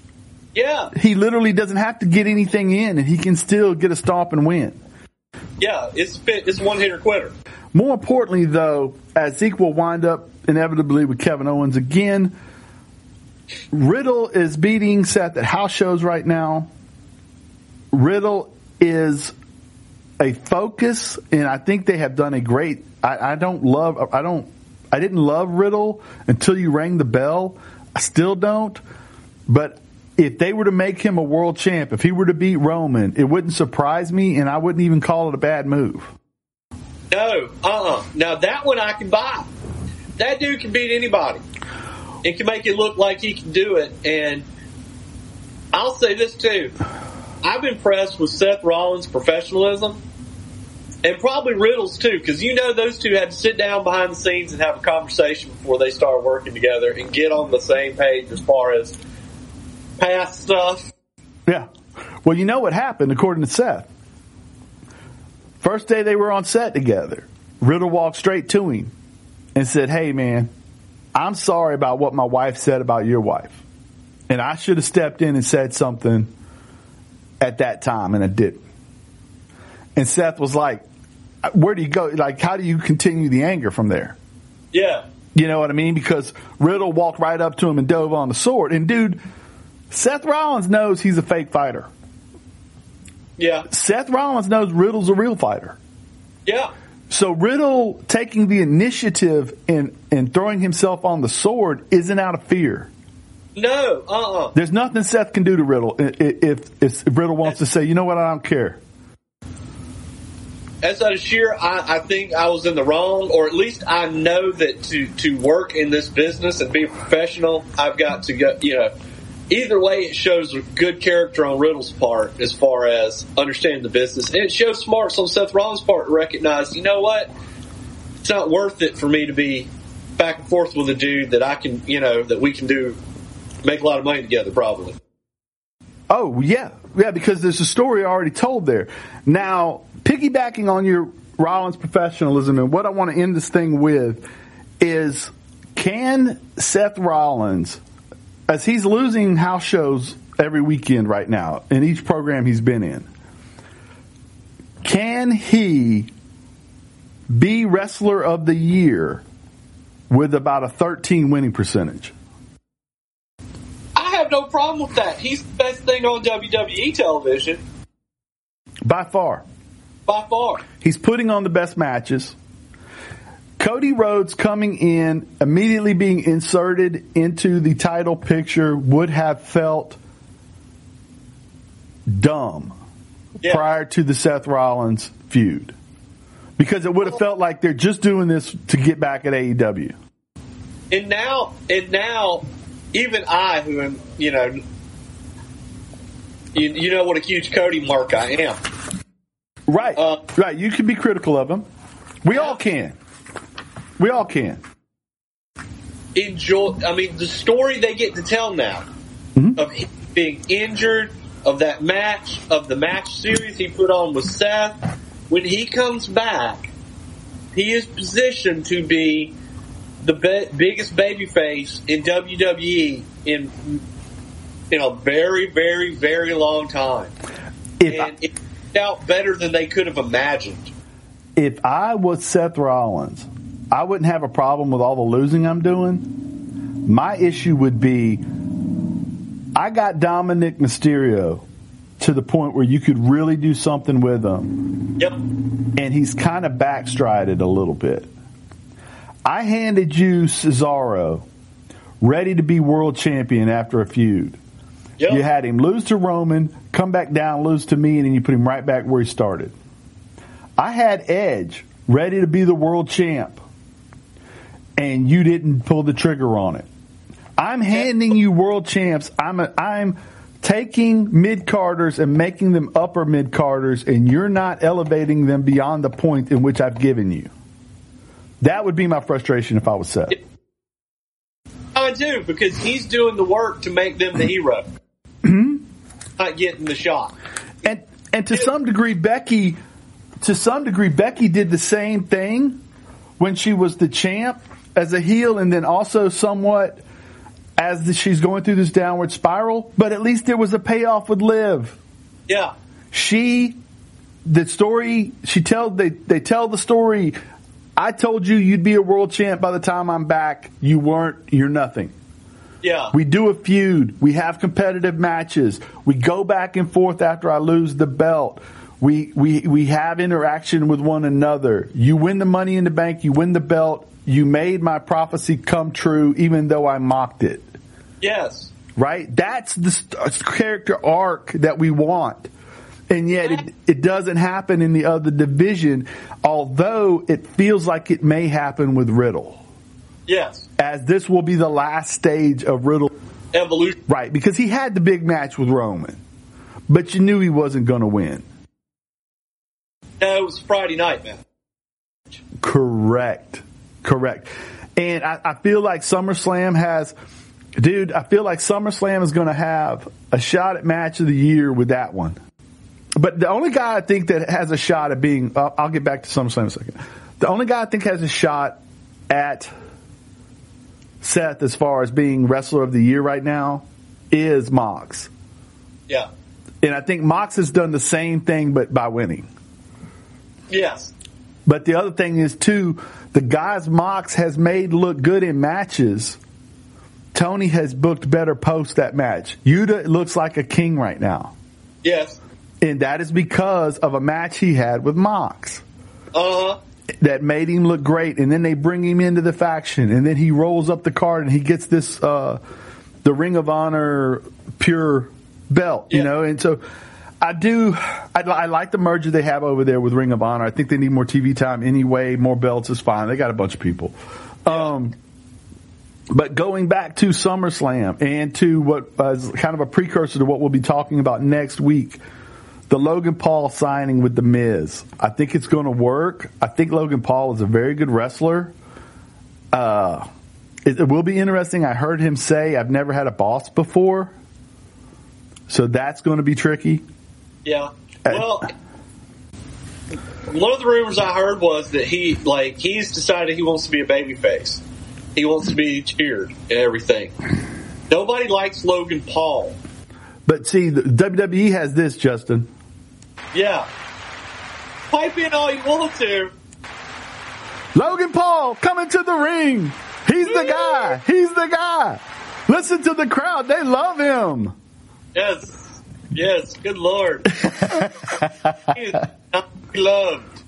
Yeah. He literally doesn't have to get anything in, and he can still get a stomp and win. Yeah, it's it's one hitter quitter. More importantly, though, as Zeke will wind up inevitably with Kevin Owens again, Riddle is beating Seth at house shows right now. Riddle is a focus, and I think they have done a great. I, I don't love. I don't I didn't love Riddle until you rang the bell. I still don't. But if they were to make him a world champ, if he were to beat Roman, it wouldn't surprise me, and I wouldn't even call it a bad move. No, uh uh-uh. uh Now that one I can buy. That dude can beat anybody. It can make it look like he can do it. And I'll say this too. I'm impressed with Seth Rollins' professionalism and probably Riddles too, because you know those two had to sit down behind the scenes and have a conversation before they start working together and get on the same page as far as past stuff. Yeah. Well, you know what happened according to Seth. First day they were on set together, Riddle walked straight to him and said, "Hey, man, I'm sorry about what my wife said about your wife, and I should have stepped in and said something at that time, and I didn't." And Seth was like, where do you go? Like, how do you continue the anger from there? Yeah. You know what I mean? Because Riddle walked right up to him and dove on the sword. And dude, Seth Rollins knows he's a fake fighter. Yeah. Seth Rollins knows Riddle's a real fighter. Yeah. So Riddle taking the initiative and, and throwing himself on the sword isn't out of fear. No, uh-uh. There's nothing Seth can do to Riddle if, if, if Riddle wants to say, you know what, I don't care as a sheer, I, I think I was in the wrong, or at least I know that to to work in this business and be professional, I've got to go. You know, either way, it shows good character on Riddle's part as far as understanding the business, and it shows smarts on Seth Rollins' part to recognize, you know what, it's not worth it for me to be back and forth with a dude that I can, you know, that we can do make a lot of money together, probably. Oh yeah, yeah, because there's a story already told there. Now piggybacking on your Rollins professionalism and what I want to end this thing with is can Seth Rollins, as he's losing house shows every weekend right now in each program he's been in, can he be wrestler of the year with about a 13 winning percentage? I have no problem with that. He's the best thing on WWE television By far. By far. He's putting on the best matches. Cody Rhodes coming in, immediately being inserted into the title picture would have felt dumb Yeah. prior to the Seth Rollins feud. Because it would have felt like they're just doing this to get back at AEW. And now, and now, even I, who am, you know, you, you know what a huge Cody mark I am. Right. Uh, right. You can be critical of him. We all can. We all can. Enjoy. I mean, the story they get to tell now Mm-hmm. of him being injured, of that match, of the match series he put on with Seth. When he comes back, he is positioned to be the be- biggest babyface in WWE in in a very, very, very long time. If I, and turned out better than they could have imagined. if I was Seth Rollins, I wouldn't have a problem with all the losing I'm doing. My issue would be I got Dominik Mysterio to the point where you could really do something with him, Yep. and he's kind of backstrided a little bit. I handed you Cesaro ready to be world champion after a feud. Yep. You had him lose to Roman, come back down, lose to me, and then you put him right back where he started. I had Edge ready to be the world champ, and you didn't pull the trigger on it. I'm handing you world champs. I'm a, I'm taking mid carders and making them upper mid carders, and you're not elevating them beyond the point in which I've given you. That would be my frustration if I was Seth. I do because he's doing the work to make them the hero. Not getting the shot. And and to some degree, Becky, to some degree, Becky did the same thing when she was the champ as a heel, and then also somewhat as the, she's going through this downward spiral. But at least there was a payoff with Liv. Yeah. She, the story she tells, they they tell the story. I told you you'd be a world champ by the time I'm back. You weren't. You're nothing. Yeah. We do a feud. We have competitive matches. We go back and forth after I lose the belt. We, we, we have interaction with one another. You win the money in the bank. You win the belt. You made my prophecy come true even though I mocked it. yes. Right? That's the st- uh, character arc that we want. And yet it, it doesn't happen in the other division, although it feels like it may happen with Riddle. Yes. As this will be the last stage of Riddle Evolution. Right, because he had the big match with Roman, but you knew he wasn't going to win. No, it was Friday night, man. Correct. Correct. And I, I feel like SummerSlam has, dude, I feel like SummerSlam is going to have a shot at match of the year with that one. But the only guy I think that has a shot at being, I'll, I'll get back to SummerSlam in a second. The only guy I think has a shot at Seth as far as being wrestler of the year right now is Mox. Yeah. And I think Mox has done the same thing, but by winning. Yes. But the other thing is too, the guys Mox has made look good in matches. Tony has booked better post that match. Yuta looks like a king right now. Yes. And that is because of a match he had with Mox Uh huh. That made him look great. And then they bring him into the faction and then he rolls up the card and he gets this, uh, the Ring of Honor pure belt, you know, and so I do, I, I like the merger they have over there with Ring of Honor. I think they need more TV time anyway. More belts is fine. They got a bunch of people. Um, but going back to SummerSlam and to what was kind of a precursor to what we'll be talking about next week, the Logan Paul signing with The Miz. I think it's going to work. I think Logan Paul is a very good wrestler. Uh, it, it will be interesting. I heard him say, I've never had a boss before. So that's going to be tricky. Yeah. Well, one of the rumors I heard was that he, like, he's decided he wants to be a babyface. He wants to be cheered and everything. Nobody likes Logan Paul. But see, the WWE has this, Justin. Yeah. Pipe in all you want to. Logan Paul coming to the ring. He's the guy. He's the guy. Listen to the crowd. They love him. Yes. Yes. Good Lord. he is loved.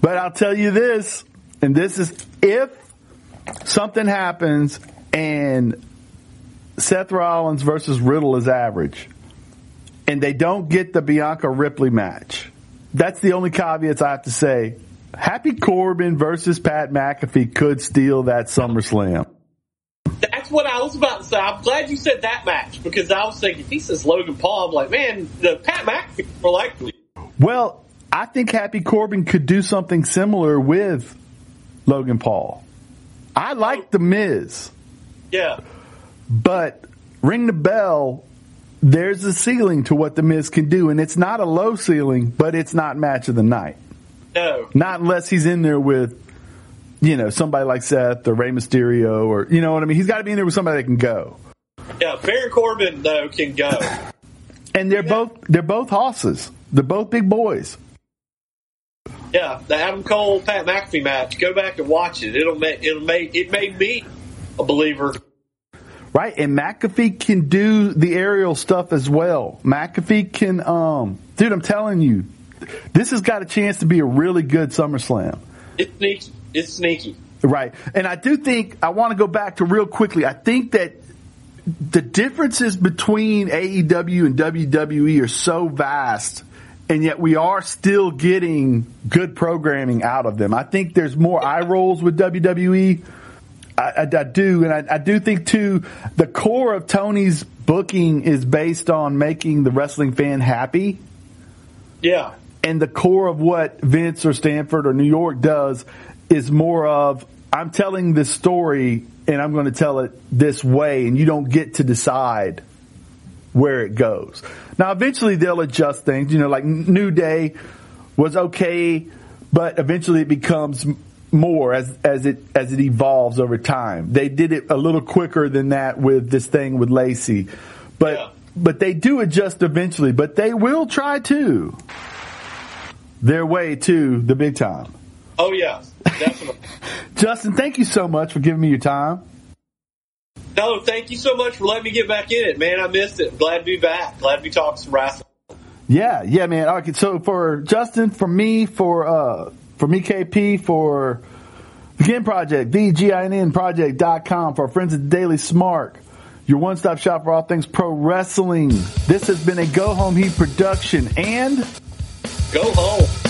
But I'll tell you this, and this is if something happens and Seth Rollins versus Riddle is average, and they don't get the Bianca Ripley match. That's the only caveats I have to say. Happy Corbin versus Pat McAfee could steal that SummerSlam. That's what I was about to say. I'm glad you said that match because I was thinking, if he says Logan Paul, I'm like, man, the Pat McAfee more likely. Well, I think Happy Corbin could do something similar with Logan Paul. I like The Miz, Yeah. But ring the bell. There's a ceiling to what The Miz can do, and it's not a low ceiling, but it's not match of the night. No. Not unless he's in there with, you know, somebody like Seth or Rey Mysterio or, you know what I mean? He's got to be in there with somebody that can go. Yeah. Baron Corbin, though, can go. And they're both, they're both hosses. They're both big boys. Yeah. The Adam Cole Pat McAfee match. Go back and watch it. It'll make, it'll make, it made me a believer. Right, and McAfee can do the aerial stuff as well. McAfee can, um, dude, I'm telling you, this has got a chance to be a really good SummerSlam. It's sneaky. It's sneaky. Right, and I do think I want to go back to real quickly. I think that the differences between AEW and WWE are so vast, and yet we are still getting good programming out of them. I think there's more eye rolls with WWE. I, I, I do, and I, I do think too, the core of Tony's booking is based on making the wrestling fan happy, Yeah. and the core of what Vince or Stamford or New York does is more of I'm telling this story and I'm going to tell it this way, and you don't get to decide where it goes. Now, eventually they'll adjust things. You know, like New Day was okay, but eventually it becomes more as as it as it evolves over time. They did it a little quicker than that with this thing with Lacey, but Yeah. but they do adjust eventually. But they will try to their way to the big time. Oh, yeah. Definitely. Justin, thank you so much for giving me your time. no, thank you so much for letting me get back in it, man. I missed it. Glad to be back. Glad to be talking some wrestling. Yeah, yeah, man. Right, so for Justin, for me, for uh, for me, KP, for the Ginn Project, VGINN Project.com for our friends at Daily Smark, your one-stop shop for all things pro wrestling. This has been a Go Home Heat production, and Go home.